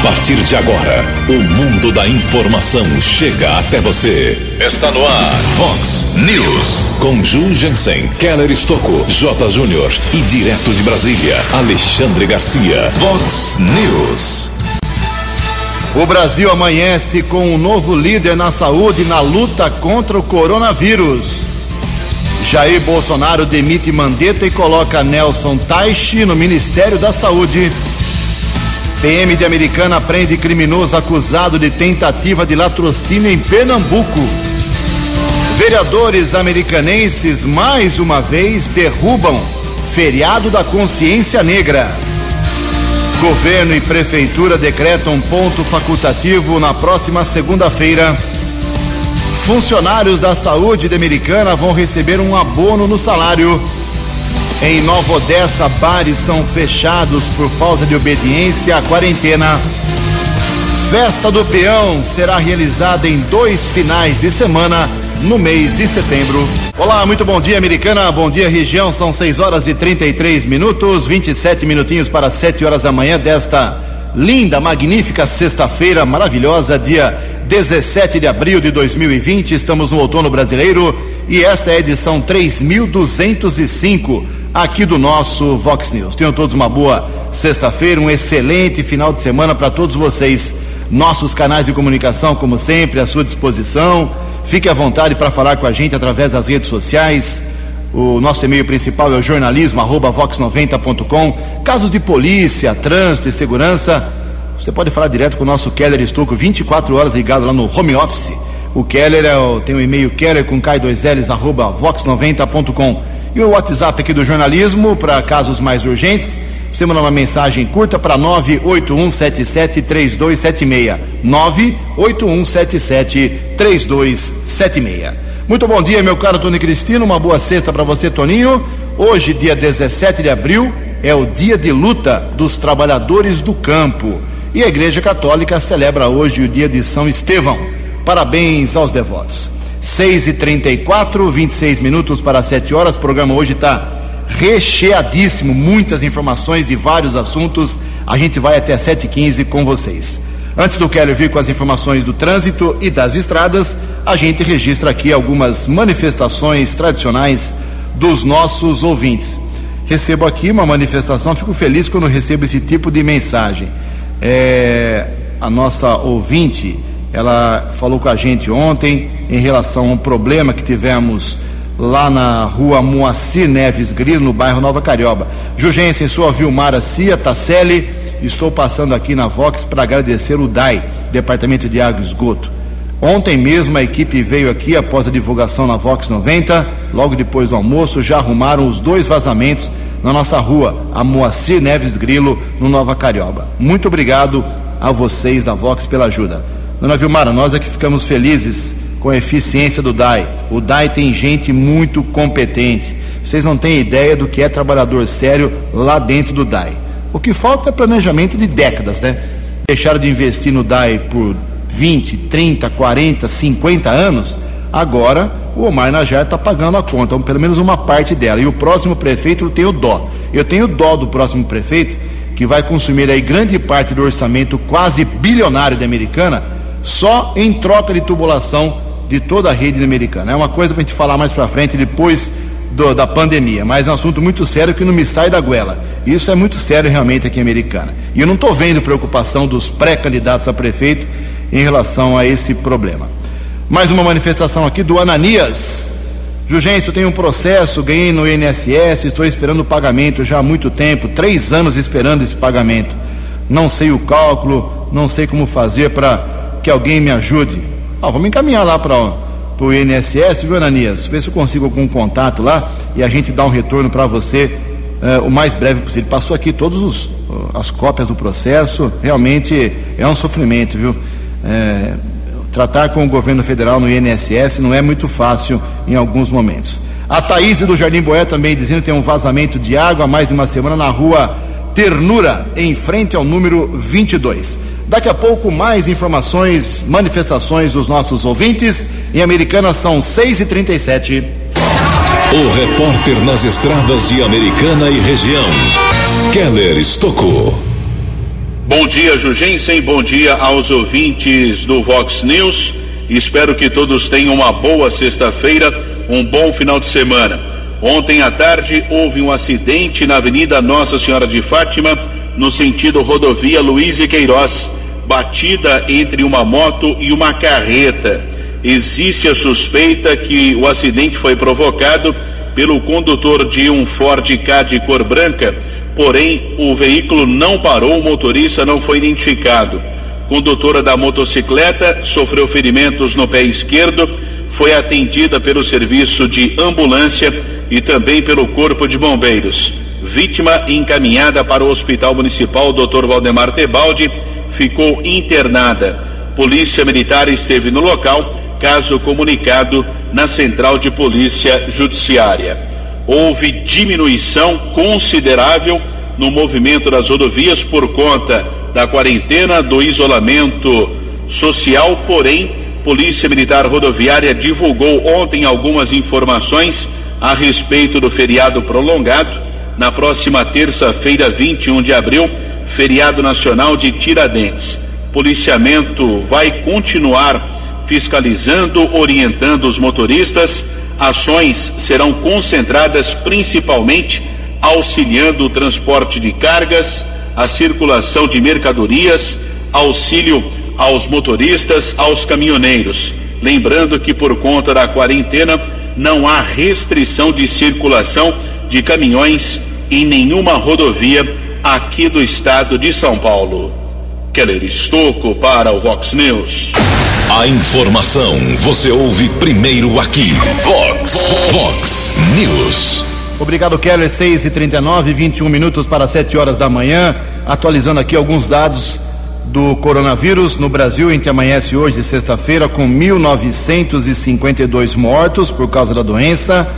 A partir de agora, o mundo da informação chega até você. Está no ar, Fox News. Com Ju Jensen, Keller Estocco, J. Júnior e direto de Brasília, Alexandre Garcia. Fox News. O Brasil amanhece com um novo líder na saúde na luta contra o coronavírus. Jair Bolsonaro demite Mandetta e coloca Nelson Taishi no Ministério da Saúde. PM de Americana prende criminoso acusado de tentativa de latrocínio em Pernambuco. Vereadores americanenses mais uma vez derrubam feriado da consciência negra. Governo e prefeitura decretam ponto facultativo na próxima segunda-feira. Funcionários da saúde de Americana vão receber um abono no salário. Em Nova Odessa, bares são fechados por falta de obediência à quarentena. Festa do Peão será realizada em dois finais de semana no mês de setembro. Olá, muito bom dia, americana. Bom dia, região. São 6 horas e 33 minutos, 27 minutinhos para 7 horas da manhã desta linda, magnífica sexta-feira maravilhosa, dia 17 de abril de 2020. Estamos no outono brasileiro e esta é a edição 3205 aqui do nosso Vox News. Tenham todos uma boa sexta-feira, um excelente final de semana para todos vocês. Nossos canais de comunicação, como sempre, à sua disposição. Fique à vontade para falar com a gente através das redes sociais. O nosso e-mail principal é o jornalismo@vox90.com. Casos de polícia, trânsito e segurança, você pode falar direto com o nosso Keller Estouco, 24 horas ligado lá no home office. O Keller é o, tem o e-mail keller com k2ls arroba vox90.com. E o WhatsApp aqui do jornalismo, para casos mais urgentes, você manda uma mensagem curta para 981773276. 981773276. Muito bom dia, meu caro Tony Cristino. Uma boa sexta para você, Toninho. Hoje, dia 17 de abril, é o dia de luta dos trabalhadores do campo. E a Igreja Católica celebra hoje o dia de São Estevão. Parabéns aos devotos. 6 e 34 26 minutos para 7 horas. O programa hoje está recheadíssimo, muitas informações de vários assuntos. A gente vai até 7 e 15 com vocês. Antes do Keller vir com as informações do trânsito e das estradas, a gente registra aqui algumas manifestações tradicionais dos nossos ouvintes. Recebo aqui uma manifestação, fico feliz quando recebo esse tipo de mensagem. É, a nossa ouvinte ela falou com a gente ontem em relação a um problema que tivemos lá na rua Moacir Neves Grilo, no bairro Nova Carioba. Jugensen, sou a Vilmara Cia Tasselli, estou passando aqui na Vox para agradecer o DAI, Departamento de Água e Esgoto. Ontem mesmo a equipe veio aqui após a divulgação na Vox 90, logo depois do almoço, já arrumaram os dois vazamentos na nossa rua, a Moacir Neves Grilo, no Nova Carioba. Muito obrigado a vocês da Vox pela ajuda. Dona Vilmara, nós é que ficamos felizes com a eficiência do DAI. O DAI tem gente muito competente. Vocês não têm ideia do que é trabalhador sério lá dentro do DAI. O que falta é planejamento de décadas, né? Deixaram de investir no DAI por 20, 30, 40, 50 anos. Agora o Omar Najar está pagando a conta, ou pelo menos uma parte dela. E o próximo prefeito eu tenho dó. Eu tenho dó do próximo prefeito, que vai consumir aí grande parte do orçamento quase bilionário da Americana só em troca de tubulação de toda a rede americana. É uma coisa para a gente falar mais para frente, depois do, da pandemia, mas é um assunto muito sério que não me sai da goela. Isso é muito sério realmente aqui em Americana. E eu não estou vendo preocupação dos pré-candidatos a prefeito em relação a esse problema. Mais uma manifestação aqui do Ananias. Jugêncio, tenho um processo, ganhei no INSS, estou esperando o pagamento já há muito tempo, três anos esperando esse pagamento. Não sei o cálculo, não sei como fazer para que alguém me ajude. Ah, vamos encaminhar lá para o INSS, viu, Ananias? Ver se eu consigo algum contato lá e a gente dá um retorno para você uh, o mais breve possível. Passou aqui todas uh, as cópias do processo, realmente é um sofrimento, viu? É, tratar com o governo federal no INSS não é muito fácil em alguns momentos. A Thaís do Jardim Boé também dizendo que tem um vazamento de água há mais de uma semana na rua Ternura, em frente ao número 22. Daqui a pouco, mais informações, manifestações dos nossos ouvintes. Em Americana são 6h37. O repórter nas estradas de Americana e região, Keller Estocou. Bom dia, Jugensen. Bom dia aos ouvintes do Vox News. Espero que todos tenham uma boa sexta-feira, um bom final de semana. Ontem à tarde houve um acidente na Avenida Nossa Senhora de Fátima, no sentido rodovia Luiz e Queiroz, batida entre uma moto e uma carreta. Existe a suspeita que o acidente foi provocado pelo condutor de um Ford K de cor branca, porém o veículo não parou, o motorista não foi identificado. Condutora da motocicleta sofreu ferimentos no pé esquerdo, foi atendida pelo serviço de ambulância e também pelo Corpo de Bombeiros. Vítima encaminhada para o Hospital Municipal Dr. Valdemar Tebaldi ficou internada. Polícia Militar esteve no local, caso comunicado na Central de Polícia Judiciária. Houve diminuição considerável no movimento das rodovias por conta da quarentena, do isolamento social, porém, Polícia Militar Rodoviária divulgou ontem algumas informações a respeito do feriado prolongado. Na próxima terça-feira, 21 de abril, feriado nacional de Tiradentes. Policiamento vai continuar fiscalizando, orientando os motoristas. Ações serão concentradas principalmente auxiliando o transporte de cargas, a circulação de mercadorias, auxílio aos motoristas, aos caminhoneiros. Lembrando que por conta da quarentena não há restrição de circulação de caminhões em nenhuma rodovia aqui do estado de São Paulo. Keller Estocco para o Vox News. A informação você ouve primeiro aqui. Vox, Vox News. Obrigado, Keller. 6 e 39 21 minutos para 7 horas da manhã. Atualizando aqui alguns dados do coronavírus no Brasil. A gente amanhece hoje, sexta-feira, com 1.952 mortos por causa da doença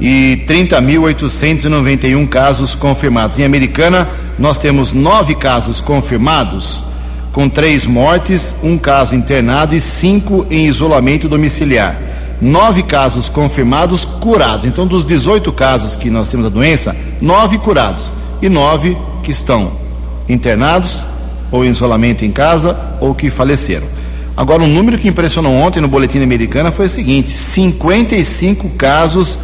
e 30.891 casos confirmados. Em Americana, nós temos nove casos confirmados, com três mortes, um caso internado e cinco em isolamento domiciliar nove casos confirmados curados. Então, dos 18 casos que nós temos da doença, nove curados e nove que estão internados ou em isolamento em casa ou que faleceram. Agora, um número que impressionou ontem no boletim americano foi o seguinte: 55 casos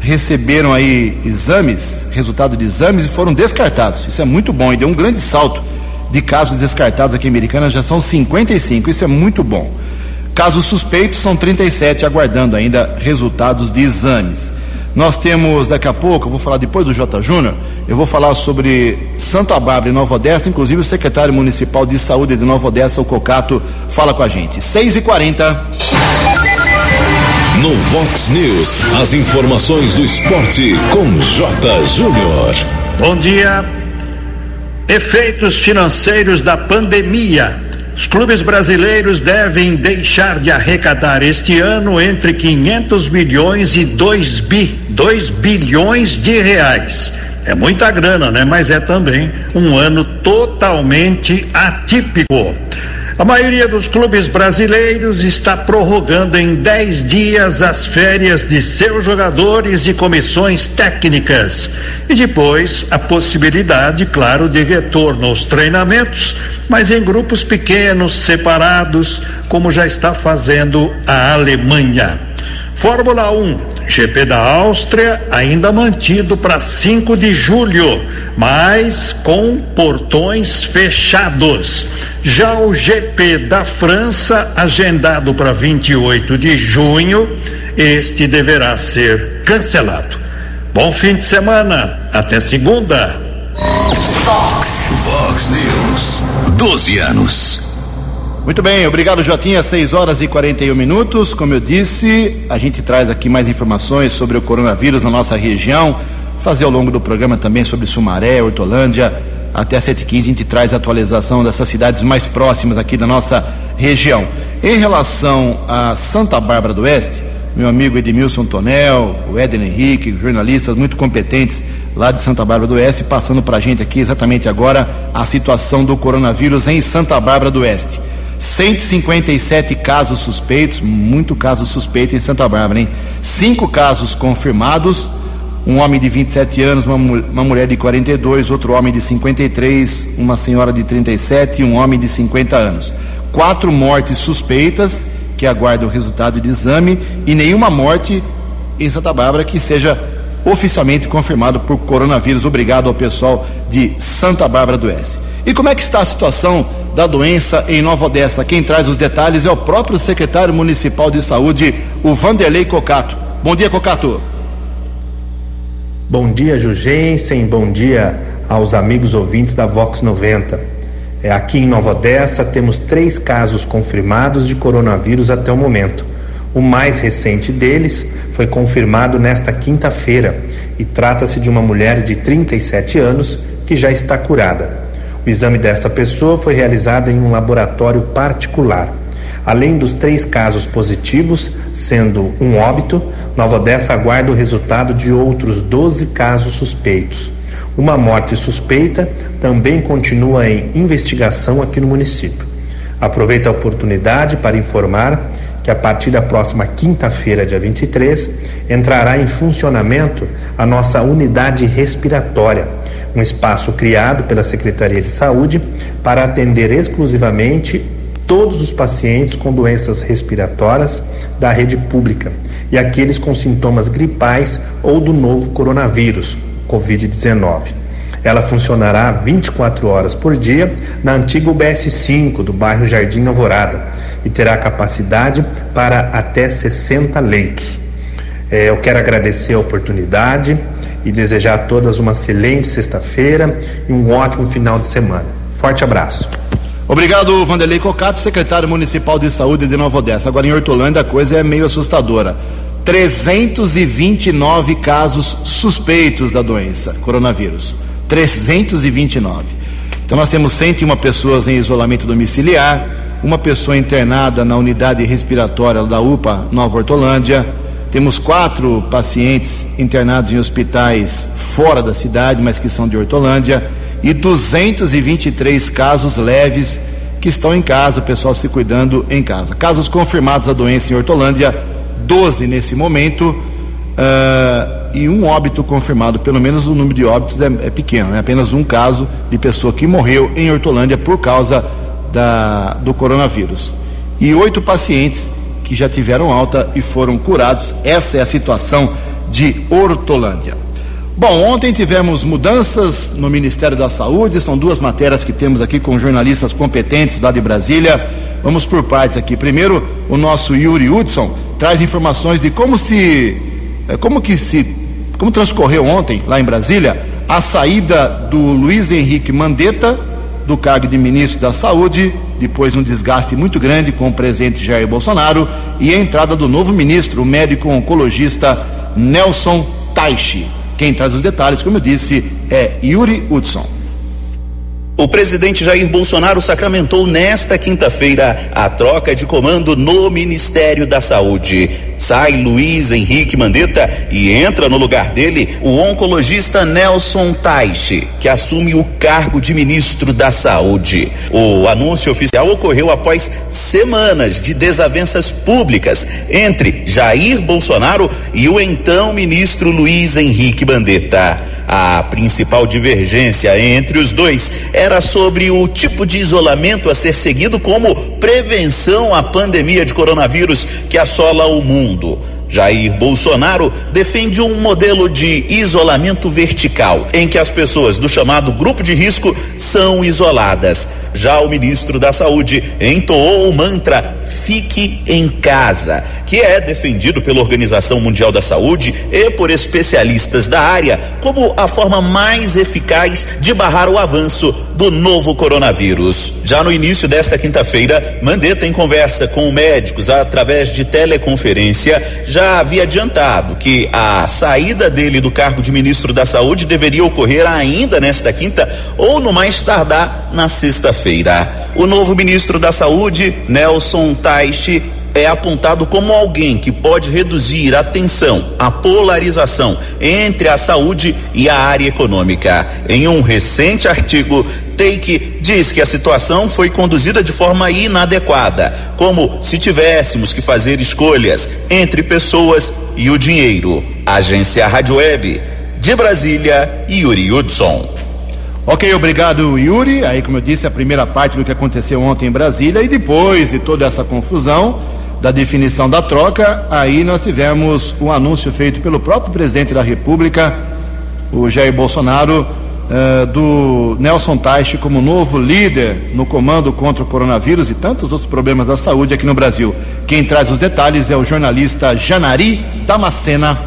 receberam aí exames, resultado de exames e foram descartados. Isso é muito bom e deu um grande salto de casos descartados aqui em Americana, já são 55. Isso é muito bom. Casos suspeitos são 37, aguardando ainda resultados de exames. Nós temos daqui a pouco, eu vou falar depois do J. Júnior, eu vou falar sobre Santa Bárbara e Nova Odessa, inclusive o secretário municipal de saúde de Nova Odessa, o Cocato, fala com a gente. 6 e 40 No Vox News, as informações do esporte com J. Júnior. Bom dia. Efeitos financeiros da pandemia os clubes brasileiros devem deixar de arrecadar este ano entre 500 milhões e 2 bi, 2 bilhões de reais. É muita grana, né? Mas é também um ano totalmente atípico. A maioria dos clubes brasileiros está prorrogando em 10 dias as férias de seus jogadores e comissões técnicas. E depois a possibilidade, claro, de retorno aos treinamentos, mas em grupos pequenos, separados, como já está fazendo a Alemanha. Fórmula 1, GP da Áustria ainda mantido para 5 de julho, mas com portões fechados. Já o GP da França, agendado para 28 de junho, este deverá ser cancelado. Bom fim de semana, até segunda. Fox, Fox News, 12 anos. Muito bem, obrigado Jotinha, 6 horas e 41 minutos. Como eu disse, a gente traz aqui mais informações sobre o coronavírus na nossa região. Fazer ao longo do programa também sobre Sumaré, Hortolândia. Até 7h15 a gente traz a atualização dessas cidades mais próximas aqui da nossa região. Em relação a Santa Bárbara do Oeste, meu amigo Edmilson Tonel, o Éden Henrique, jornalistas muito competentes lá de Santa Bárbara do Oeste, passando para a gente aqui exatamente agora a situação do coronavírus em Santa Bárbara do Oeste. 157 casos suspeitos, muito caso suspeito em Santa Bárbara, hein? Cinco casos confirmados, um homem de 27 anos, uma, uma mulher de 42, outro homem de 53, uma senhora de 37 e um homem de 50 anos. Quatro mortes suspeitas que aguardam o resultado de exame e nenhuma morte em Santa Bárbara que seja oficialmente confirmado por coronavírus. Obrigado ao pessoal de Santa Bárbara do Oeste. E como é que está a situação da doença em Nova Odessa? Quem traz os detalhes é o próprio secretário municipal de saúde, o Vanderlei Cocato. Bom dia, Cocato. Bom dia, Jugensen. Bom dia aos amigos ouvintes da Vox 90. É, aqui em Nova Odessa temos três casos confirmados de coronavírus até o momento. O mais recente deles foi confirmado nesta quinta-feira e trata-se de uma mulher de 37 anos que já está curada. O exame desta pessoa foi realizado em um laboratório particular. Além dos três casos positivos, sendo um óbito, Nova Odessa aguarda o resultado de outros 12 casos suspeitos. Uma morte suspeita também continua em investigação aqui no município. Aproveito a oportunidade para informar que a partir da próxima quinta-feira, dia 23, entrará em funcionamento a nossa unidade respiratória, um espaço criado pela Secretaria de Saúde para atender exclusivamente todos os pacientes com doenças respiratórias da rede pública e aqueles com sintomas gripais ou do novo coronavírus, Covid-19. Ela funcionará 24 horas por dia na antiga UBS 5 do bairro Jardim Alvorada e terá capacidade para até 60 leitos. É, eu quero agradecer a oportunidade e desejar a todas uma excelente sexta-feira e um ótimo final de semana. Forte abraço. Obrigado, Vanderlei Cocato, secretário municipal de saúde de Nova Odessa. Agora em Hortolândia a coisa é meio assustadora. 329 casos suspeitos da doença, coronavírus. 329. Então nós temos 101 pessoas em isolamento domiciliar, uma pessoa internada na unidade respiratória da UPA Nova Hortolândia. Temos quatro pacientes internados em hospitais fora da cidade, mas que são de Hortolândia, e 223 casos leves que estão em casa, o pessoal se cuidando em casa. Casos confirmados da doença em Hortolândia, 12 nesse momento, uh, e um óbito confirmado, pelo menos o número de óbitos é, é pequeno, é apenas um caso de pessoa que morreu em Hortolândia por causa da, do coronavírus. E oito pacientes que já tiveram alta e foram curados. Essa é a situação de Hortolândia. Bom, ontem tivemos mudanças no Ministério da Saúde, são duas matérias que temos aqui com jornalistas competentes lá de Brasília. Vamos por partes aqui. Primeiro, o nosso Yuri Hudson traz informações de como se eh, como que se como transcorreu ontem lá em Brasília a saída do Luiz Henrique Mandetta do cargo de ministro da Saúde, depois um desgaste muito grande com o presidente Jair Bolsonaro e a entrada do novo ministro, o médico oncologista Nelson Taishi. Quem traz os detalhes, como eu disse, é Yuri Hudson. O presidente Jair Bolsonaro sacramentou nesta quinta-feira a troca de comando no Ministério da Saúde. Sai Luiz Henrique Mandetta e entra no lugar dele o oncologista Nelson Taixe, que assume o cargo de ministro da Saúde. O anúncio oficial ocorreu após semanas de desavenças públicas entre Jair Bolsonaro e o então ministro Luiz Henrique Mandetta. A principal divergência entre os dois era sobre o tipo de isolamento a ser seguido como prevenção à pandemia de coronavírus que assola o mundo. Jair Bolsonaro defende um modelo de isolamento vertical, em que as pessoas do chamado grupo de risco são isoladas. Já o ministro da Saúde entoou o mantra Fique em Casa, que é defendido pela Organização Mundial da Saúde e por especialistas da área como a forma mais eficaz de barrar o avanço do novo coronavírus. Já no início desta quinta-feira, Mandetta, em conversa com médicos através de teleconferência, já havia adiantado que a saída dele do cargo de ministro da Saúde deveria ocorrer ainda nesta quinta ou no mais tardar na sexta-feira. O novo ministro da Saúde, Nelson Taixe, é apontado como alguém que pode reduzir a tensão, a polarização entre a saúde e a área econômica. Em um recente artigo, Take diz que a situação foi conduzida de forma inadequada, como se tivéssemos que fazer escolhas entre pessoas e o dinheiro. Agência Rádio Web De Brasília, Yuri Hudson. Ok, obrigado Yuri. Aí, como eu disse, a primeira parte do que aconteceu ontem em Brasília e depois de toda essa confusão da definição da troca, aí nós tivemos um anúncio feito pelo próprio presidente da República, o Jair Bolsonaro, uh, do Nelson Teich como novo líder no comando contra o coronavírus e tantos outros problemas da saúde aqui no Brasil. Quem traz os detalhes é o jornalista Janari Damascena.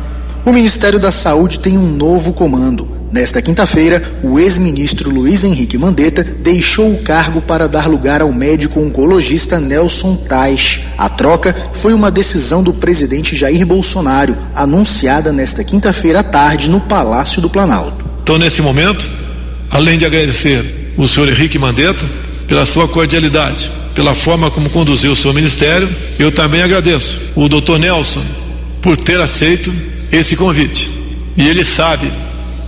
O Ministério da Saúde tem um novo comando. Nesta quinta-feira, o ex-ministro Luiz Henrique Mandetta deixou o cargo para dar lugar ao médico oncologista Nelson Tais. A troca foi uma decisão do presidente Jair Bolsonaro, anunciada nesta quinta-feira à tarde no Palácio do Planalto. Então, nesse momento, além de agradecer o senhor Henrique Mandetta pela sua cordialidade, pela forma como conduziu o seu ministério, eu também agradeço o doutor Nelson por ter aceito esse convite. E ele sabe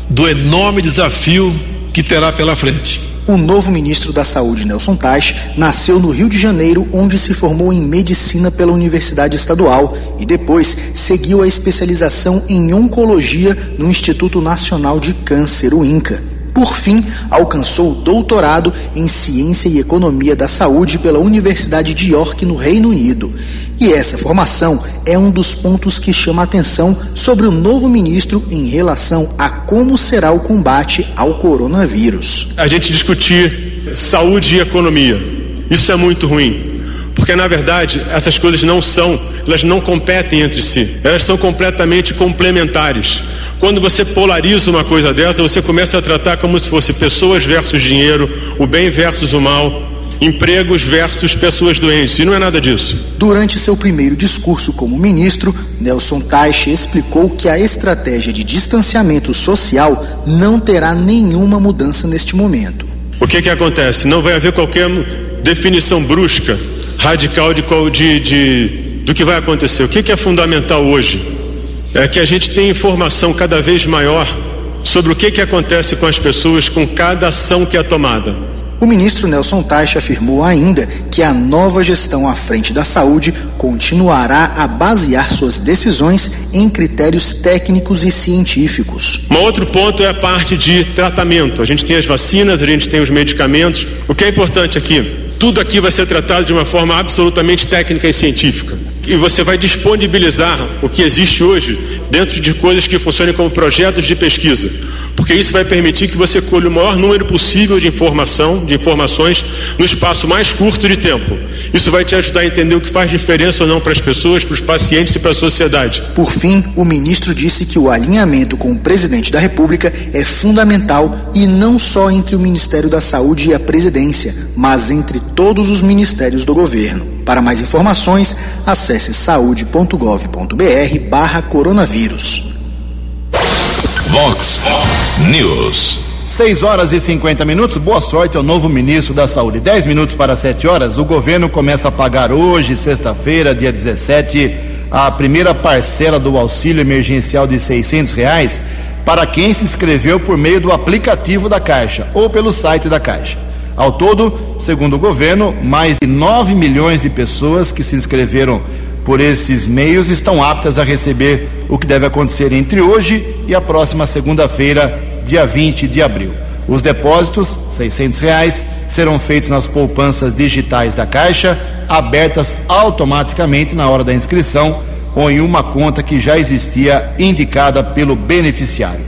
do enorme desafio que terá pela frente. O novo ministro da Saúde, Nelson Tais, nasceu no Rio de Janeiro, onde se formou em medicina pela Universidade Estadual e depois seguiu a especialização em oncologia no Instituto Nacional de Câncer, o INCA. Por fim, alcançou o doutorado em Ciência e Economia da Saúde pela Universidade de York, no Reino Unido. E essa formação é um dos pontos que chama a atenção sobre o novo ministro em relação a como será o combate ao coronavírus. A gente discutir saúde e economia. Isso é muito ruim. Porque na verdade essas coisas não são, elas não competem entre si, elas são completamente complementares. Quando você polariza uma coisa dessa, você começa a tratar como se fosse pessoas versus dinheiro, o bem versus o mal, empregos versus pessoas doentes. E não é nada disso. Durante seu primeiro discurso como ministro, Nelson Teich explicou que a estratégia de distanciamento social não terá nenhuma mudança neste momento. O que, que acontece? Não vai haver qualquer definição brusca, radical de, de, de do que vai acontecer. O que, que é fundamental hoje? É que a gente tem informação cada vez maior sobre o que, que acontece com as pessoas com cada ação que é tomada. O ministro Nelson Teich afirmou ainda que a nova gestão à frente da saúde continuará a basear suas decisões em critérios técnicos e científicos. Um outro ponto é a parte de tratamento. A gente tem as vacinas, a gente tem os medicamentos. O que é importante aqui? Tudo aqui vai ser tratado de uma forma absolutamente técnica e científica. E você vai disponibilizar o que existe hoje dentro de coisas que funcionem como projetos de pesquisa porque isso vai permitir que você colhe o maior número possível de informação, de informações, no espaço mais curto de tempo. Isso vai te ajudar a entender o que faz diferença ou não para as pessoas, para os pacientes e para a sociedade. Por fim, o ministro disse que o alinhamento com o presidente da República é fundamental e não só entre o Ministério da Saúde e a presidência, mas entre todos os ministérios do governo. Para mais informações, acesse saude.gov.br/barra coronavírus. Vox News. 6 horas e 50 minutos. Boa sorte ao novo ministro da Saúde. 10 minutos para 7 horas. O governo começa a pagar hoje, sexta-feira, dia 17, a primeira parcela do auxílio emergencial de 600 reais para quem se inscreveu por meio do aplicativo da Caixa ou pelo site da Caixa. Ao todo, segundo o governo, mais de 9 milhões de pessoas que se inscreveram por esses meios estão aptas a receber o que deve acontecer entre hoje e a próxima segunda-feira, dia 20 de abril. Os depósitos, R$ reais, serão feitos nas poupanças digitais da Caixa, abertas automaticamente na hora da inscrição ou em uma conta que já existia indicada pelo beneficiário.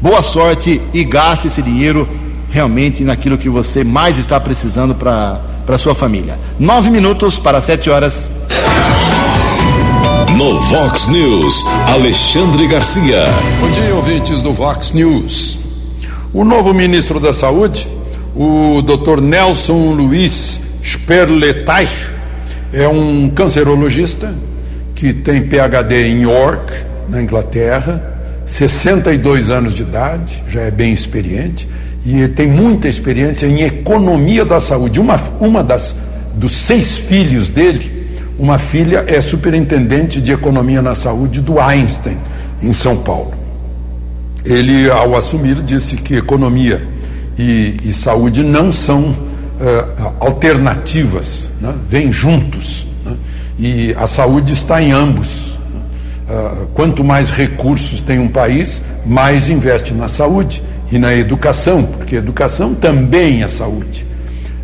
Boa sorte e gaste esse dinheiro realmente naquilo que você mais está precisando para sua família. Nove minutos para sete horas. No Vox News, Alexandre Garcia. Bom dia, ouvintes do Vox News. O novo ministro da Saúde, o Dr. Nelson Luiz Sperletaich, é um cancerologista que tem PhD em York, na Inglaterra, 62 anos de idade, já é bem experiente e tem muita experiência em economia da saúde. Uma, uma das dos seis filhos dele uma filha é superintendente de economia na saúde do Einstein, em São Paulo. Ele, ao assumir, disse que economia e, e saúde não são uh, alternativas, né? vêm juntos. Né? E a saúde está em ambos. Uh, quanto mais recursos tem um país, mais investe na saúde e na educação, porque educação também é saúde.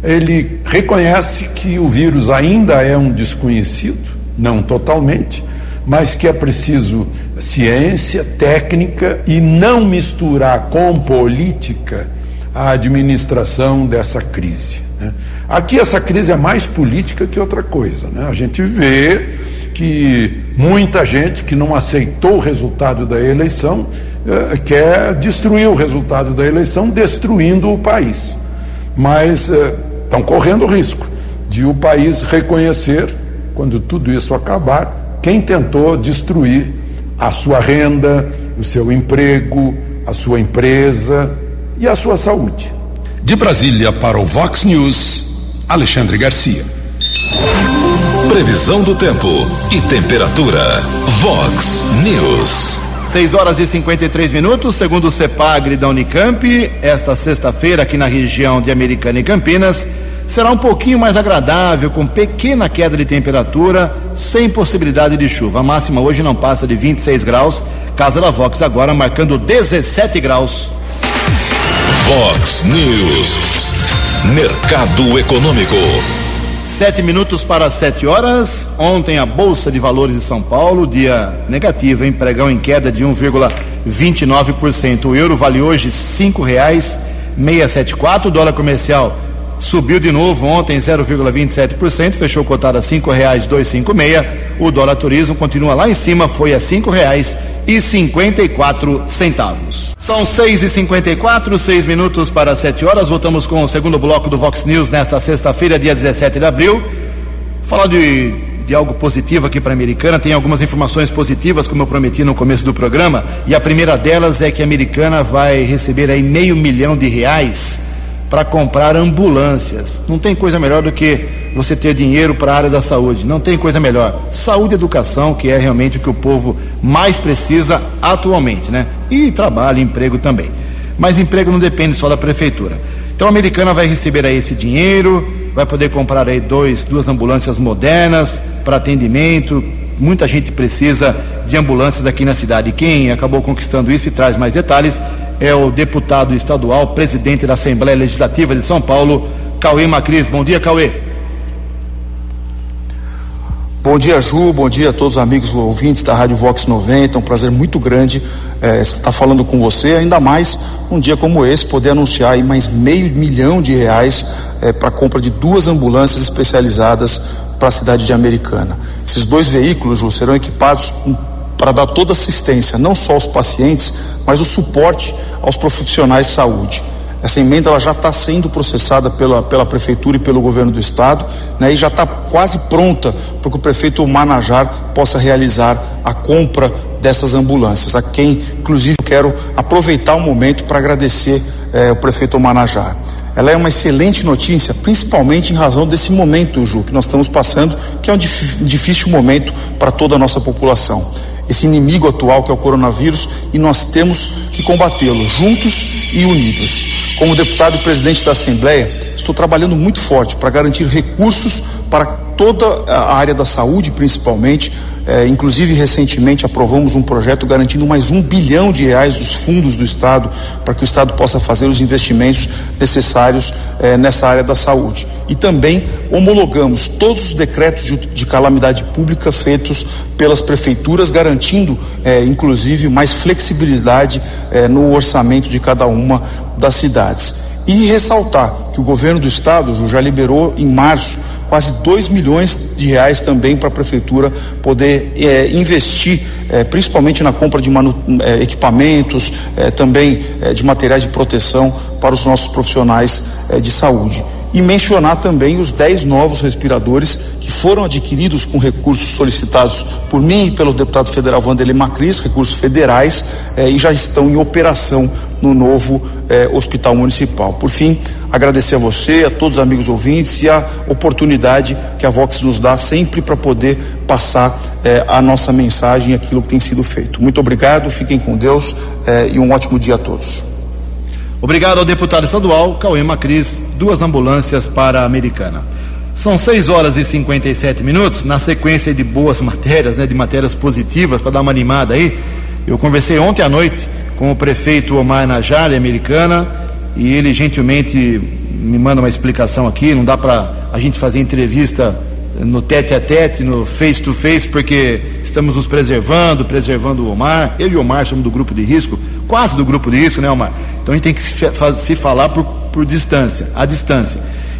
Ele reconhece que o vírus ainda é um desconhecido, não totalmente, mas que é preciso ciência, técnica e não misturar com política a administração dessa crise. Né? Aqui essa crise é mais política que outra coisa. Né? A gente vê que muita gente que não aceitou o resultado da eleição eh, quer destruir o resultado da eleição, destruindo o país. Mas eh, estão correndo o risco de o país reconhecer, quando tudo isso acabar, quem tentou destruir a sua renda, o seu emprego, a sua empresa e a sua saúde. De Brasília para o Vox News, Alexandre Garcia. Previsão do tempo e temperatura. Vox News. 6 horas e 53 minutos, segundo o CEPAGRE da Unicamp, esta sexta-feira aqui na região de Americana e Campinas será um pouquinho mais agradável, com pequena queda de temperatura, sem possibilidade de chuva. A máxima hoje não passa de 26 graus. Casa da Vox agora marcando 17 graus. Vox News. Mercado Econômico. Sete minutos para sete horas. Ontem a Bolsa de Valores de São Paulo, dia negativo, em pregão em queda de 1,29%. O euro vale hoje sete quatro. O dólar comercial subiu de novo ontem 0,27%, fechou cotado a cinco meia. O dólar turismo continua lá em cima, foi a quatro centavos. São seis e cinquenta e quatro, seis minutos para sete horas. Voltamos com o segundo bloco do Vox News nesta sexta-feira, dia 17 de abril. Falar de, de algo positivo aqui para a Americana. Tem algumas informações positivas, como eu prometi no começo do programa. E a primeira delas é que a Americana vai receber aí meio milhão de reais para comprar ambulâncias. Não tem coisa melhor do que você ter dinheiro para a área da saúde. Não tem coisa melhor. Saúde e educação, que é realmente o que o povo mais precisa atualmente, né? E trabalho, emprego também. Mas emprego não depende só da prefeitura. Então a americana vai receber aí esse dinheiro, vai poder comprar aí dois, duas ambulâncias modernas para atendimento. Muita gente precisa de ambulâncias aqui na cidade. Quem acabou conquistando isso e traz mais detalhes é o deputado estadual, presidente da Assembleia Legislativa de São Paulo, Cauê Macris. Bom dia, Cauê. Bom dia, Ju. Bom dia a todos os amigos ouvintes da Rádio Vox 90. É um prazer muito grande é, estar falando com você, ainda mais um dia como esse, poder anunciar aí mais meio milhão de reais é, para a compra de duas ambulâncias especializadas para a cidade de Americana. Esses dois veículos, Ju, serão equipados para dar toda assistência, não só aos pacientes, mas o suporte aos profissionais de saúde. Essa emenda ela já está sendo processada pela, pela prefeitura e pelo governo do estado, né, e já está quase pronta para que o prefeito Manajar possa realizar a compra dessas ambulâncias. A quem, inclusive, quero aproveitar o momento para agradecer eh, o prefeito Manajar. Ela é uma excelente notícia, principalmente em razão desse momento, Ju, que nós estamos passando, que é um difícil momento para toda a nossa população esse inimigo atual que é o coronavírus e nós temos que combatê-lo juntos e unidos. Como deputado e presidente da Assembleia, estou trabalhando muito forte para garantir recursos para toda a área da saúde, principalmente, é, inclusive, recentemente aprovamos um projeto garantindo mais um bilhão de reais dos fundos do Estado para que o Estado possa fazer os investimentos necessários é, nessa área da saúde. E também homologamos todos os decretos de, de calamidade pública feitos pelas prefeituras, garantindo, é, inclusive, mais flexibilidade no orçamento de cada uma das cidades. E ressaltar que o governo do estado já liberou em março quase 2 milhões de reais também para a prefeitura poder é, investir, é, principalmente na compra de manu, é, equipamentos, também de materiais de proteção para os nossos profissionais de saúde. E mencionar também os 10 novos respiradores que foram adquiridos com recursos solicitados por mim e pelo deputado federal Vanderlei Macris, recursos federais, e já estão em operação no novo eh, hospital municipal. Por fim, agradecer a você, a todos os amigos ouvintes e a oportunidade que a Vox nos dá sempre para poder passar eh, a nossa mensagem e aquilo que tem sido feito. Muito obrigado, fiquem com Deus eh, e um ótimo dia a todos. Obrigado ao deputado estadual Cauê Macris, duas ambulâncias para a Americana. São 6 horas e 57 minutos, na sequência de boas matérias, né, de matérias positivas, para dar uma animada aí. Eu conversei ontem à noite com o prefeito Omar Najari, americana, e ele gentilmente me manda uma explicação aqui. Não dá para a gente fazer entrevista no tete a tete, no face to face, porque estamos nos preservando, preservando o Omar. Eu e o Omar somos do grupo de risco, quase do grupo de risco, né, Omar? Então a gente tem que se, se falar por, por distância, à distância.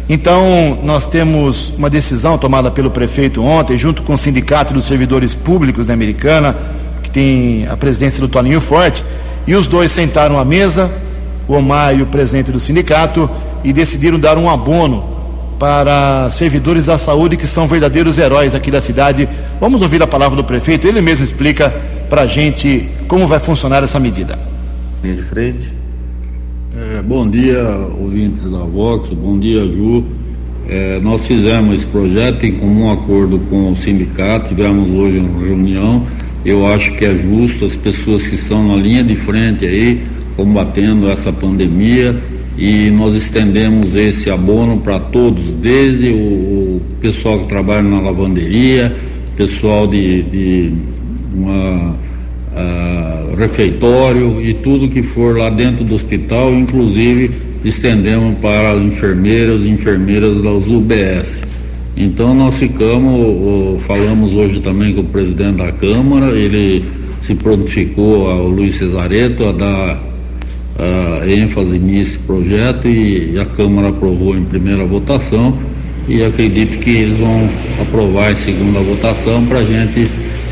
Então, nós temos uma decisão tomada pelo prefeito ontem, junto com o Sindicato dos Servidores Públicos da Americana, que tem a presidência do Toninho Forte, e os dois sentaram à mesa, o Omar e o presidente do sindicato, e decidiram dar um abono para servidores da saúde que são verdadeiros heróis aqui da cidade. Vamos ouvir a palavra do prefeito, ele mesmo explica para a gente como vai funcionar essa medida. Linha de frente. É, bom dia, ouvintes da Vox, bom dia, Ju. É, nós fizemos esse projeto em comum acordo com o sindicato, tivemos hoje uma reunião. Eu acho que é justo as pessoas que estão na linha de frente aí, combatendo essa pandemia, e nós estendemos esse abono para todos, desde o, o, pessoal que trabalha na lavanderia, pessoal de, de uma, uh, refeitório e tudo que for lá dentro do hospital, inclusive estendemos para as enfermeiras e enfermeiras das UBS. Então nós ficamos, falamos hoje também com o presidente da Câmara, ele se prontificou ao Luiz Cesareto a dar uh, ênfase nesse projeto e a Câmara aprovou em primeira votação e acredito que eles vão aprovar em segunda votação para a gente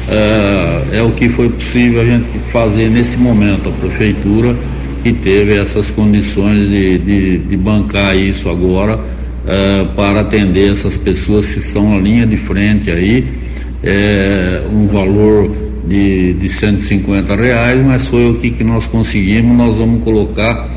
uh, é o que foi possível a gente fazer nesse momento. A prefeitura que teve essas condições de, de, de bancar isso agora uh, para atender essas pessoas que estão na linha de frente aí é, um valor de, de 150 reais, mas foi o que, que nós conseguimos, nós vamos colocar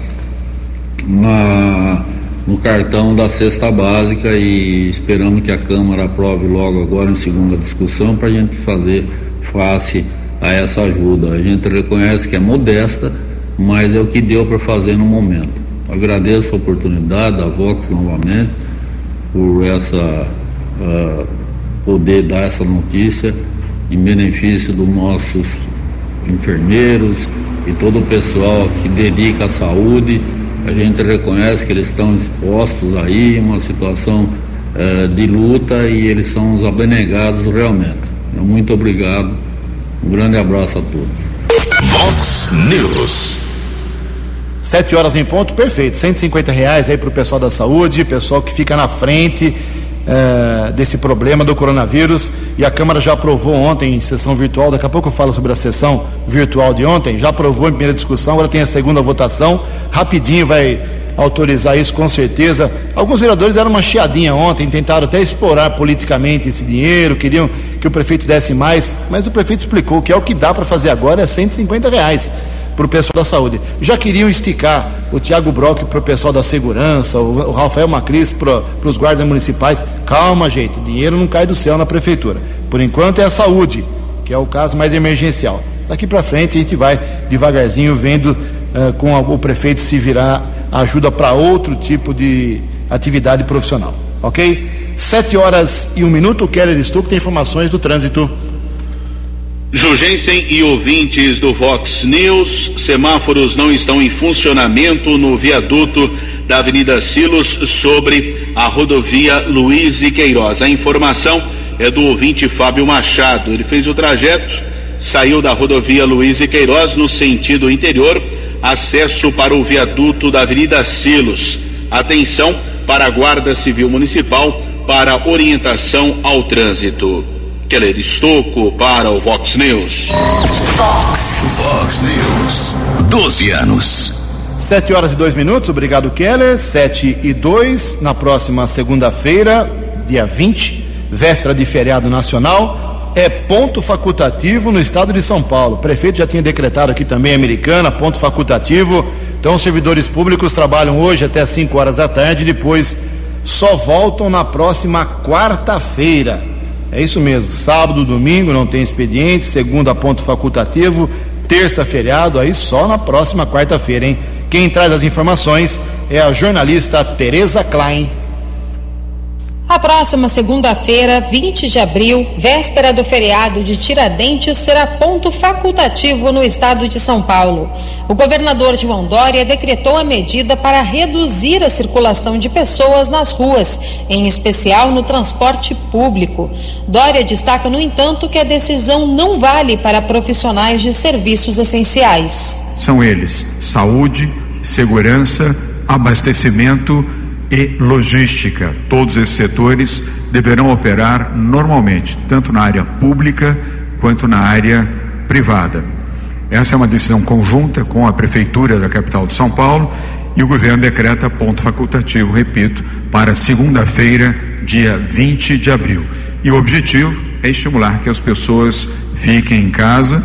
na, no cartão da cesta básica e esperamos que a Câmara aprove logo agora em segunda discussão para a gente fazer face a essa ajuda. A gente reconhece que é modesta, mas é o que deu para fazer no momento. Agradeço a oportunidade da Vox novamente por essa uh, poder dar essa notícia em benefício dos nossos enfermeiros e todo o pessoal que dedica à saúde. A gente reconhece que eles estão expostos aí uma situação eh, de luta e eles são os abnegados realmente. Então, muito obrigado. Um grande abraço a todos. Vox News. Sete horas em ponto, perfeito. 150 reais aí para o pessoal da saúde, pessoal que fica na frente é, desse problema do coronavírus e a Câmara já aprovou ontem em sessão virtual. Daqui a pouco eu falo sobre a sessão virtual de ontem. Já aprovou em primeira discussão, agora tem a segunda votação. Rapidinho vai autorizar isso com certeza. Alguns vereadores deram uma chiadinha ontem, tentaram até explorar politicamente esse dinheiro, queriam que o prefeito desse mais, mas o prefeito explicou que é o que dá para fazer agora é 150 reais para o pessoal da saúde. Já queriam esticar o Tiago Brock para o pessoal da segurança, o, Rafael Macris para os guardas municipais. Calma, gente, o dinheiro não cai do céu na prefeitura. Por enquanto é a saúde, que é o caso mais emergencial. Daqui para frente a gente vai devagarzinho vendo uh, com a, o prefeito se virar ajuda para outro tipo de atividade profissional. Ok? Sete horas e um minuto, o Keller Stuck tem informações do trânsito. Jugensen e ouvintes do Vox News, semáforos não estão em funcionamento no viaduto da Avenida Silos sobre a rodovia Luiz e Queiroz. A informação é do ouvinte Fábio Machado. Ele fez o trajeto, saiu da rodovia Luiz e Queiroz no sentido interior, acesso para o viaduto da Avenida Silos. Atenção para a Guarda Civil Municipal para orientação ao trânsito. Keller Estocco para o Vox News. Vox. Vox News. 12 anos. Sete horas e dois minutos, obrigado Keller. Sete e dois, na próxima segunda-feira, dia 20, véspera de feriado nacional, é ponto facultativo no estado de São Paulo. O prefeito já tinha decretado aqui também, americana, ponto facultativo. Então, os servidores públicos trabalham hoje até 5 horas da tarde, depois só voltam na próxima quarta-feira. É isso mesmo, sábado, domingo não tem expediente, segunda ponto facultativo, terça feriado, aí só na próxima quarta-feira, hein? Quem traz as informações é a jornalista Tereza Klein. A próxima segunda-feira, 20 de abril, véspera do feriado de Tiradentes, será ponto facultativo no estado de São Paulo. O governador João Dória decretou a medida para reduzir a circulação de pessoas nas ruas, em especial no transporte público. Dória destaca, no entanto, que a decisão não vale para profissionais de serviços essenciais. São eles: saúde, segurança, abastecimento e logística. Todos esses setores deverão operar normalmente, tanto na área pública quanto na área privada. Essa é uma decisão conjunta com a Prefeitura da capital de São Paulo e o governo decreta ponto facultativo, repito, para segunda-feira, dia 20 de abril. E o objetivo é estimular que as pessoas fiquem em casa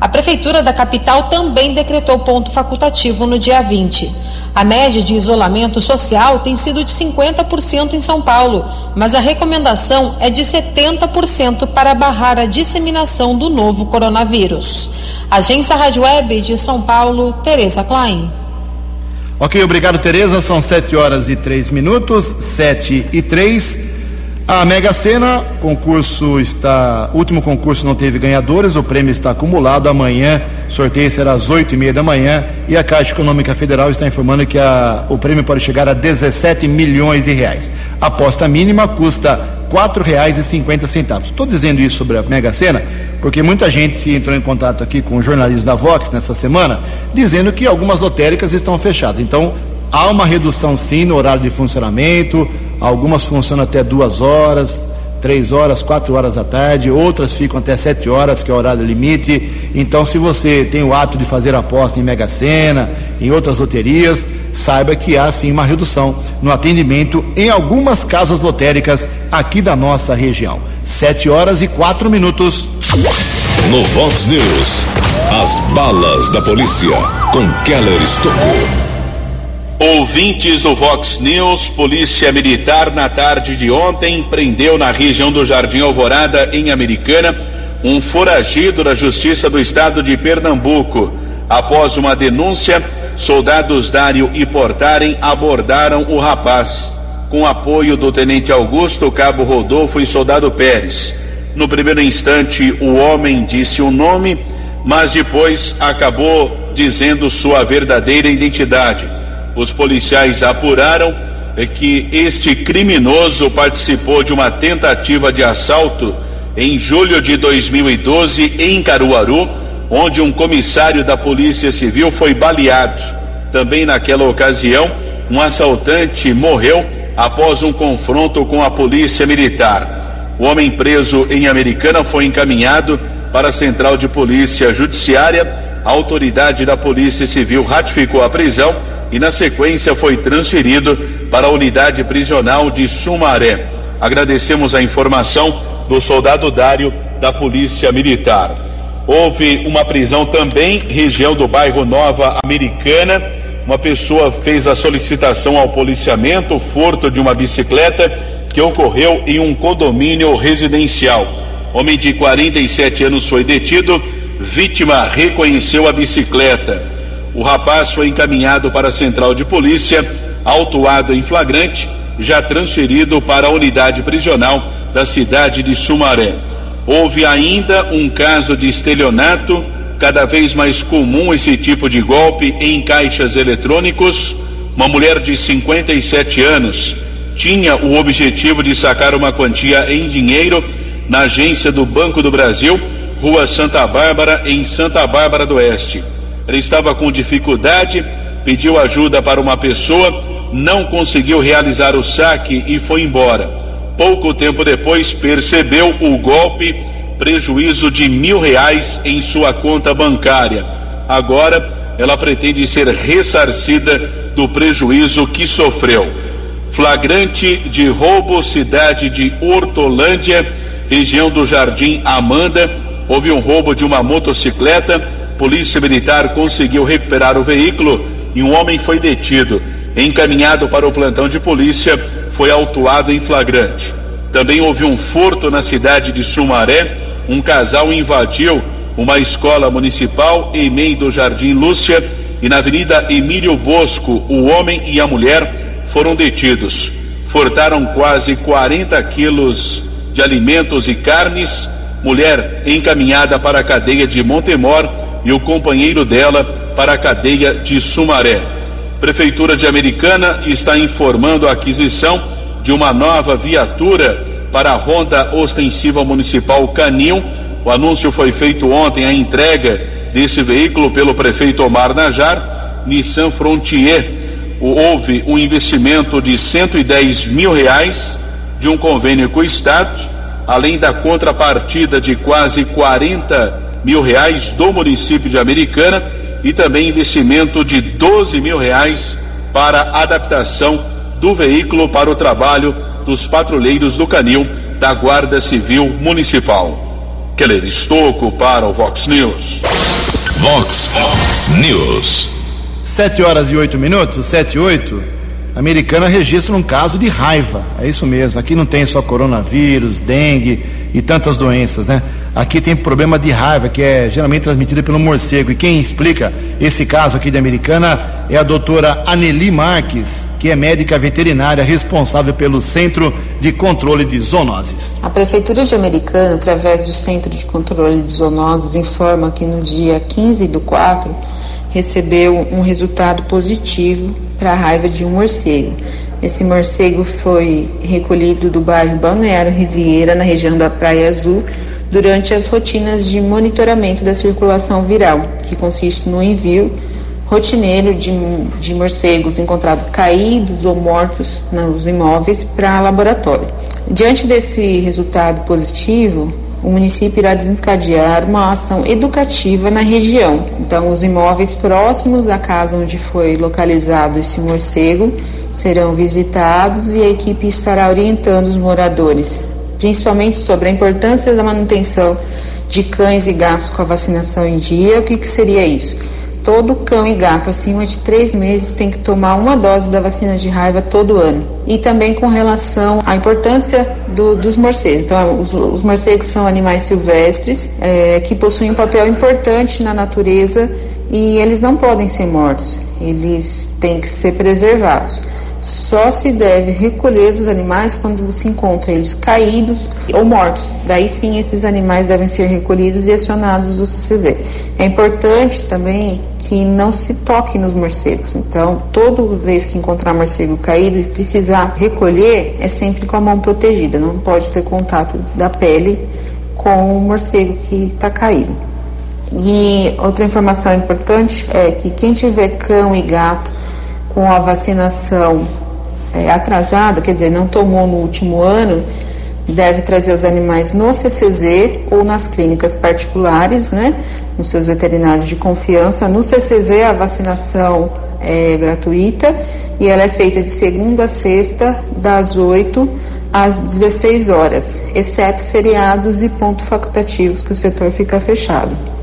a Prefeitura da capital também decretou ponto facultativo no dia 20. A média de isolamento social tem sido de 50% em São Paulo, mas a recomendação é de 70% para barrar a disseminação do novo coronavírus. Agência Rádio Web de São Paulo, Tereza Klein. Ok, obrigado, Tereza. São 7 horas e 3 minutos, 7 e 3. A Mega Sena, concurso está. Último concurso não teve ganhadores, o prêmio está acumulado. Amanhã, sorteio será às 8 e meia da manhã e a Caixa Econômica Federal está informando que a, o prêmio pode chegar a 17 milhões de reais. A aposta mínima custa R$ reais e cinquenta centavos. Estou dizendo isso sobre a Mega Sena porque muita gente se entrou em contato aqui com jornalistas da Vox nessa semana, dizendo que algumas lotéricas estão fechadas. Então, há uma redução sim no horário de funcionamento Algumas funcionam até duas horas, três horas, quatro horas da tarde, outras ficam até sete horas, que é o horário limite. Então, se você tem o hábito de fazer aposta em Mega Sena, em outras loterias, saiba que há sim uma redução no atendimento em algumas casas lotéricas aqui da nossa região. Sete horas e quatro minutos. No Vox News, as balas da polícia com Keller Estocou. Ouvintes do Vox News, Polícia Militar na tarde de ontem prendeu na região do Jardim Alvorada, em Americana, um foragido da Justiça do Estado de Pernambuco. Após uma denúncia, soldados Dário e Portarem abordaram o rapaz, com apoio do Tenente Augusto, Cabo Rodolfo e Soldado Pérez. No primeiro instante, o homem disse o um nome, mas depois acabou dizendo sua verdadeira identidade os policiais apuraram é que este criminoso participou de uma tentativa de assalto em julho de 2012 em Caruaru, onde um comissário da Polícia Civil foi baleado. Também naquela ocasião, um assaltante morreu após um confronto com a Polícia Militar. O homem preso em Americana foi encaminhado para a Central de Polícia Judiciária. A autoridade da Polícia Civil ratificou a prisão e, na sequência, foi transferido para a unidade prisional de Sumaré. Agradecemos a informação do soldado Dário da Polícia Militar. Houve uma prisão também, região do bairro Nova Americana. Uma pessoa fez a solicitação ao policiamento, furto de uma bicicleta que ocorreu em um condomínio residencial. Homem de 47 anos foi detido, vítima reconheceu a bicicleta. O rapaz foi encaminhado para a central de polícia, autuado em flagrante, já transferido para a unidade prisional da cidade de Sumaré. Houve ainda um caso de estelionato, cada vez mais comum esse tipo de golpe em caixas eletrônicos. Uma mulher de 57 anos tinha o objetivo de sacar uma quantia em dinheiro na agência do Banco do Brasil, Rua Santa Bárbara, em Santa Bárbara do Oeste. Ele estava com dificuldade, pediu ajuda para uma pessoa, não conseguiu realizar o saque e foi embora. Pouco tempo depois percebeu o golpe, prejuízo de mil reais em sua conta bancária. Agora ela pretende ser ressarcida do prejuízo que sofreu. Flagrante de roubo, cidade de Hortolândia, região do Jardim Amanda. Houve um roubo de uma motocicleta Polícia Militar conseguiu recuperar o veículo e um homem foi detido. Encaminhado para o plantão de polícia, foi autuado em flagrante. Também houve um furto na cidade de Sumaré. Um casal invadiu uma escola municipal em meio do Jardim Lúcia e na Avenida Emílio Bosco, o homem e a mulher foram detidos. furtaram quase 40 quilos de alimentos e carnes. Mulher encaminhada para a cadeia de Montemor e o companheiro dela para a cadeia de Sumaré. Prefeitura de Americana está informando a aquisição de uma nova viatura para a Ronda Ostensiva Municipal Canil. O anúncio foi feito ontem, a entrega desse veículo pelo prefeito Omar Najar, Nissan Frontier. Houve um investimento de 110 mil reais de um convênio com o Estado, além da contrapartida de quase 40 mil reais do município de Americana e também investimento de 12 mil reais para adaptação do veículo para o trabalho dos patrulheiros do Canil da Guarda Civil Municipal. Keller Estocco para o Vox News. Vox News. Sete horas e oito minutos, Sete e oito americana registra um caso de raiva. É isso mesmo. Aqui não tem só coronavírus, dengue e tantas doenças, né? Aqui tem problema de raiva, que é geralmente transmitido pelo morcego. E quem explica esse caso aqui de Americana é a doutora Aneli Marques, que é médica veterinária responsável pelo Centro de Controle de Zoonoses. A Prefeitura de Americana, através do Centro de Controle de Zoonoses, informa que no dia 15 do 4 recebeu um resultado positivo para a raiva de um morcego. Esse morcego foi recolhido do bairro Balneário Riviera, na região da Praia Azul, durante as rotinas de monitoramento da circulação viral, que consiste no envio rotineiro de, de morcegos encontrados caídos ou mortos nos imóveis para laboratório. Diante desse resultado positivo, o município irá desencadear uma ação educativa na região. Então, os imóveis próximos à casa onde foi localizado esse morcego serão visitados e a equipe estará orientando os moradores principalmente sobre a importância da manutenção de cães e gatos com a vacinação em dia. O que, que seria isso? Todo cão e gato acima de três meses tem que tomar uma dose da vacina de raiva todo ano. E também com relação à importância do, dos morcegos. Então, os, os, morcegos são animais silvestres é, que possuem um papel importante na natureza e eles não podem ser mortos. Eles têm que ser preservados. Só se deve recolher os animais quando se encontra eles caídos ou mortos. Daí sim esses animais devem ser recolhidos e acionados do CCZ. É importante também que não se toque nos morcegos. Então, toda vez que encontrar morcego caído e precisar recolher, é sempre com a mão protegida. Não pode ter contato da pele com o morcego que está caído. E outra informação importante é que quem tiver cão e gato com a vacinação é, atrasada, quer dizer, não tomou no último ano, deve trazer os animais no CCZ ou nas clínicas particulares, né, nos seus veterinários de confiança. No CCZ a vacinação é gratuita e ela é feita de segunda a sexta, das 8 às 16 horas, exceto feriados e pontos facultativos que o setor fica fechado.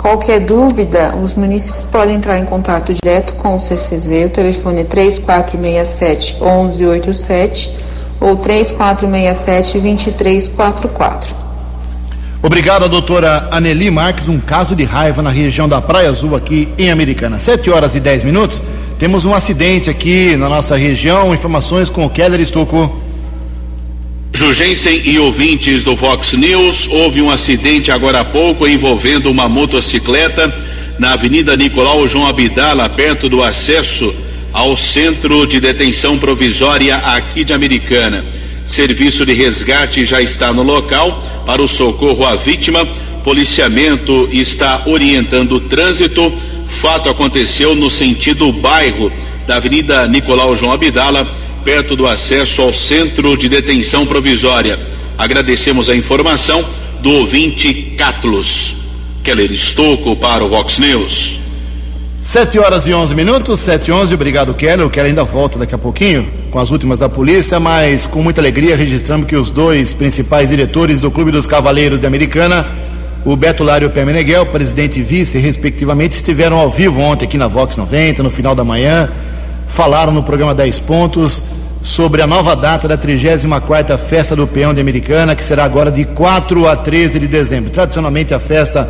Qualquer dúvida, os municípios podem entrar em contato direto com o CCZ, o telefone é 3467 1187 ou 3467 2344. Obrigado, doutora Aneli Marques. Um caso de raiva na região da Praia Azul, aqui em Americana. 7 horas e 10 minutos. Temos um acidente aqui na nossa região. Informações com o Keller Estocou. Jugensen e ouvintes do Vox News, houve um acidente agora há pouco envolvendo uma motocicleta na Avenida Nicolau João Abdala, perto do acesso ao Centro de Detenção Provisória aqui de Americana. Serviço de resgate já está no local para o socorro à vítima. Policiamento está orientando o trânsito. Fato aconteceu no sentido bairro da Avenida Nicolau João Abdala perto do acesso ao centro de detenção provisória. Agradecemos a informação do ouvinte Catlos. Keller Estocco para o Vox News. 7 horas e 11 minutos, 7 e 11, obrigado Keller. O Keller ainda volta daqui a pouquinho com as últimas da polícia, mas com muita alegria registramos que os dois principais diretores do Clube dos Cavaleiros de Americana, o Beto Lário e o Pé Meneghel, presidente e vice, respectivamente, estiveram ao vivo ontem aqui na Vox 90, no final da manhã falaram no programa 10 Pontos sobre a nova data da 34ª Festa do Peão de Americana, que será agora de 4 a 13 de dezembro. Tradicionalmente a festa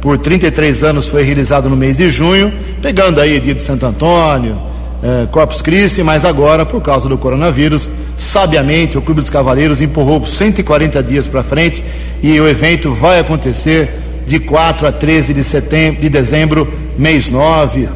por 33 anos foi realizada no mês de junho, pegando aí dia de Santo Antônio, eh, Corpus Christi, mas agora, por causa do coronavírus, sabiamente o Clube dos Cavaleiros empurrou 140 dias para frente e o evento vai acontecer de 4 a 13 de setembro, de dezembro, mês 9,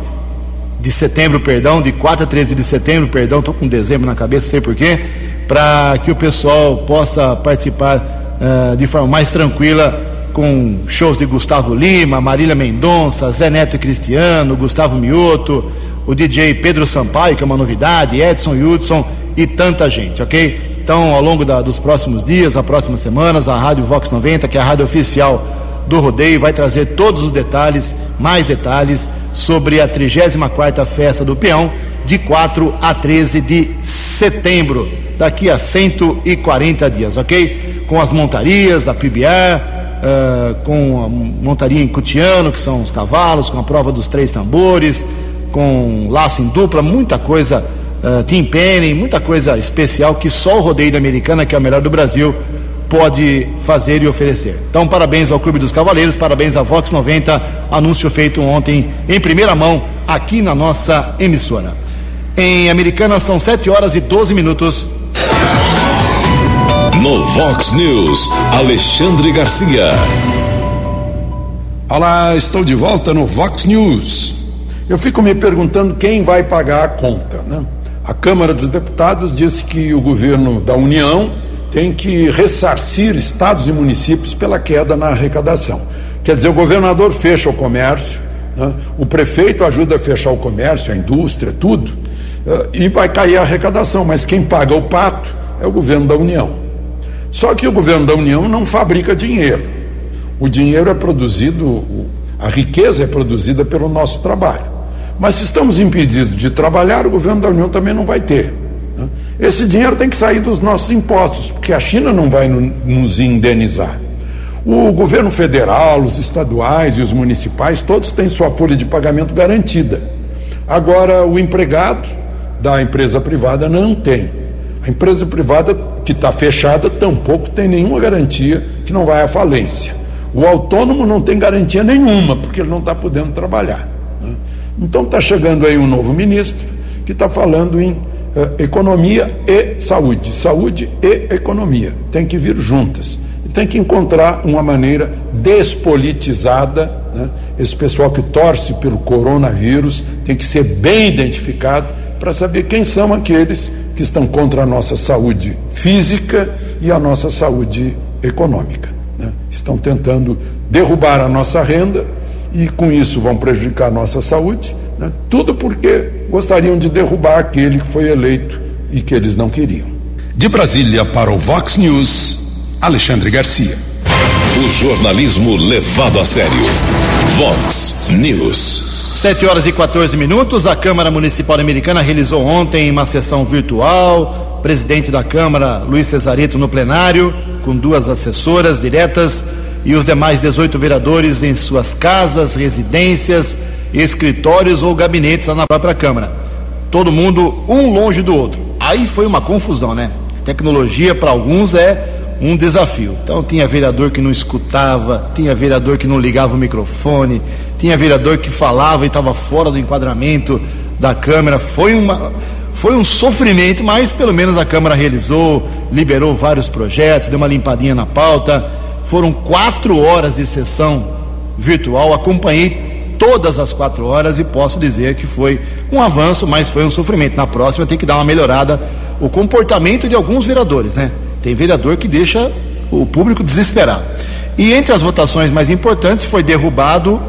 de setembro, perdão, de 4 a 13 de setembro, perdão, estou com dezembro na cabeça, sei porquê, para que o pessoal possa participar uh, de forma mais tranquila com shows de Gustavo Lima, Marília Mendonça, Zé Neto e Cristiano, Gustavo Mioto, o DJ Pedro Sampaio, que é uma novidade, Edson Hudson e tanta gente, ok? Então, ao longo da, dos próximos dias, as próximas semanas, a Rádio Vox 90, que é a rádio oficial do rodeio, vai trazer todos os detalhes, mais detalhes, sobre a 34 Festa do Peão, de 4 a 13 de setembro, daqui a 140 dias, ok? Com as montarias da PBR, uh, com a montaria em Cutiano, que são os cavalos, com a prova dos três tambores, com laço em dupla, muita coisa, uh, team penny, muita coisa especial que só o rodeio da Americana, que é o melhor do Brasil, pode fazer e oferecer. Então, parabéns ao Clube dos Cavaleiros, parabéns à Vox 90, anúncio feito ontem em primeira mão aqui na nossa emissora. Em Americana são 7 horas e 12 minutos. No Vox News, Alexandre Garcia. Olá, estou de volta no Vox News. Eu fico me perguntando quem vai pagar a conta, né? A Câmara dos Deputados disse que o governo da União tem que ressarcir estados e municípios pela queda na arrecadação. Quer dizer, o governador fecha o comércio, né? o prefeito ajuda a fechar o comércio, a indústria, tudo, eh, e vai cair a arrecadação, mas quem paga o pato é o governo da União. Só que o governo da União não fabrica dinheiro. O dinheiro é produzido, a riqueza é produzida pelo nosso trabalho. Mas se estamos impedidos de trabalhar, o governo da União também não vai ter. Né? Esse dinheiro tem que sair dos nossos impostos, porque a China não vai nos indenizar. O governo federal, os estaduais e os municipais, todos têm sua folha de pagamento garantida. Agora, o empregado da empresa privada não tem. A empresa privada que está fechada tampouco tem nenhuma garantia que não vai à falência. O autônomo não tem garantia nenhuma, porque ele não está podendo trabalhar. Então está chegando aí um novo ministro que está falando em uh, economia e saúde. Saúde e economia. Tem que vir juntas. E tem que encontrar uma maneira despolitizada. Né? Esse pessoal que torce pelo coronavírus tem que ser bem identificado para saber quem são aqueles que estão contra a nossa saúde física e a nossa saúde econômica. Né? Estão tentando derrubar a nossa renda e, com isso, vão prejudicar a nossa saúde. Né? Tudo porque gostariam de derrubar aquele que foi eleito e que eles não queriam. De Brasília para o Vox News, Alexandre Garcia. O jornalismo levado a sério. Vox News. 7 horas e 14 minutos. A Câmara Municipal Americana realizou ontem uma sessão virtual. Presidente da Câmara, Luiz Cesarito, no plenário, com duas assessoras diretas e os demais 18 vereadores em suas casas, residências, escritórios ou gabinetes lá na própria Câmara. Todo mundo um longe do outro. Aí foi uma confusão, né? Tecnologia para alguns é um desafio. Então tinha vereador que não escutava, tinha vereador que não ligava o microfone, tinha vereador que falava e estava fora do enquadramento da Câmara. Foi, uma, foi um sofrimento, mas pelo menos a Câmara realizou, liberou vários projetos, deu uma limpadinha na pauta. Foram quatro horas de sessão virtual, acompanhei todas as quatro horas e posso dizer que foi um avanço, mas foi um sofrimento. Na próxima tem que dar uma melhorada o comportamento de alguns vereadores, né? Tem vereador que deixa o público desesperado. E entre as votações mais importantes foi derrubado,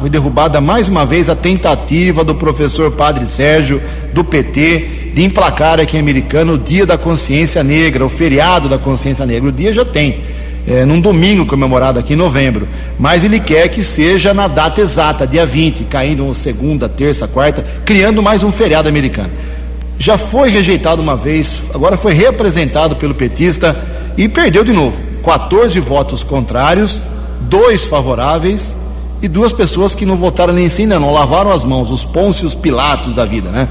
foi derrubada mais uma vez a tentativa do professor Padre Sérgio do PT de emplacar aqui em Americano o Dia da Consciência Negra, o feriado da Consciência Negra. O dia já tem, é, num domingo comemorado aqui em novembro, mas ele quer que seja na data exata, dia 20, caindo segunda, terça, quarta, criando mais um feriado americano. Já foi rejeitado uma vez, agora foi reapresentado pelo petista e perdeu de novo. 14 votos contrários, dois favoráveis e duas pessoas que não votaram nem sim, não, não lavaram as mãos, os pôncios pilatos da vida, né?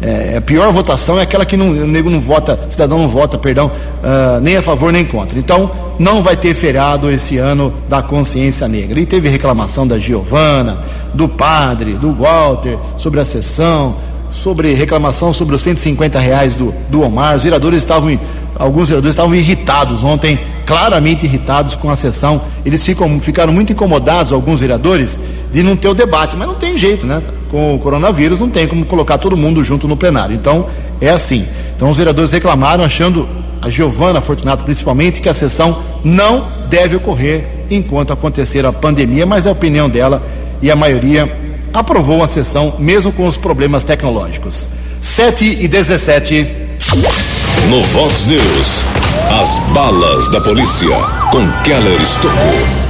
É, a pior votação é aquela que não, o nego não vota, cidadão não vota, perdão, uh, nem a favor nem contra. Então, não vai ter feriado esse ano da consciência negra. E teve reclamação da Giovana, do padre, do Walter, sobre a sessão, sobre reclamação sobre os 150 reais do, do Omar. Os vereadores estavam, alguns vereadores estavam irritados ontem, claramente irritados com a sessão. Eles ficam, ficaram muito incomodados, alguns vereadores, de não ter o debate, mas não tem jeito, né? Com o coronavírus não tem como colocar todo mundo junto no plenário. Então, é assim. Então, os vereadores reclamaram, achando, a Giovana Fortunato principalmente, que a sessão não deve ocorrer enquanto acontecer a pandemia, mas é a opinião dela e a maioria aprovou a sessão, mesmo com os problemas tecnológicos. 7 e 17. No Vox News, as balas da polícia com Keller Estocou.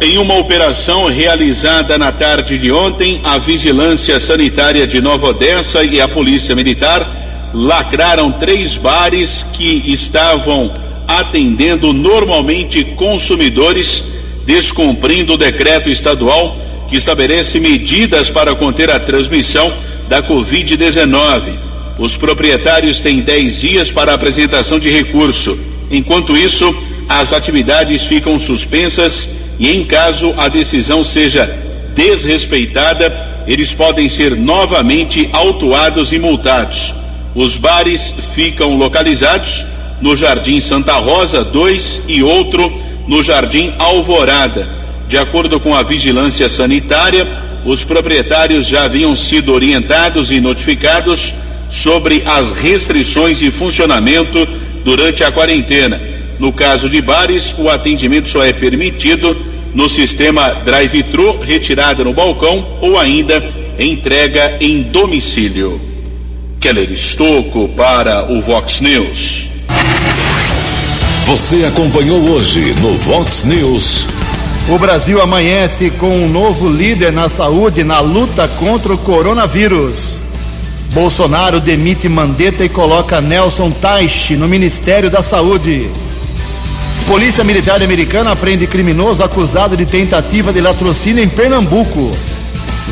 Em uma operação realizada na tarde de ontem, a Vigilância Sanitária de Nova Odessa e a Polícia Militar lacraram três bares que estavam atendendo normalmente consumidores, descumprindo o decreto estadual que estabelece medidas para conter a transmissão da Covid-19. Os proprietários têm 10 dias para apresentação de recurso. Enquanto isso, as atividades ficam suspensas e, em caso a decisão seja desrespeitada, eles podem ser novamente autuados e multados. Os bares ficam localizados no Jardim Santa Rosa 2 e outro no Jardim Alvorada. De acordo com a vigilância sanitária, os proprietários já haviam sido orientados e notificados sobre as restrições de funcionamento durante a quarentena. No caso de bares, o atendimento só é permitido no sistema drive-thru, retirada no balcão ou ainda entrega em domicílio. Keller Estocco para o Vox News. Você acompanhou hoje no Vox News. O Brasil amanhece com um novo líder na saúde na luta contra o coronavírus. Bolsonaro demite Mandetta e coloca Nelson Teich no Ministério da Saúde. Polícia Militar Americana prende criminoso acusado de tentativa de latrocínio em Pernambuco.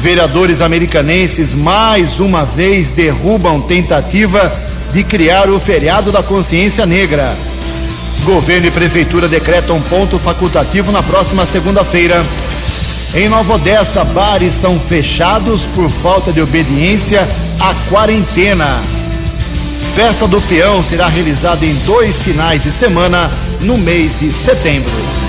Vereadores americanenses mais uma vez derrubam tentativa de criar o feriado da consciência negra. Governo e prefeitura decretam ponto facultativo na próxima segunda-feira. Em Nova Odessa, bares são fechados por falta de obediência à quarentena. Festa do Peão será realizada em dois finais de semana no mês de setembro.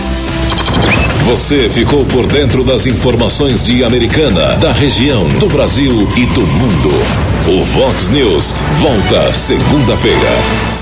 Você ficou por dentro das informações de Americana, da região, do Brasil e do mundo. O Vox News volta segunda-feira.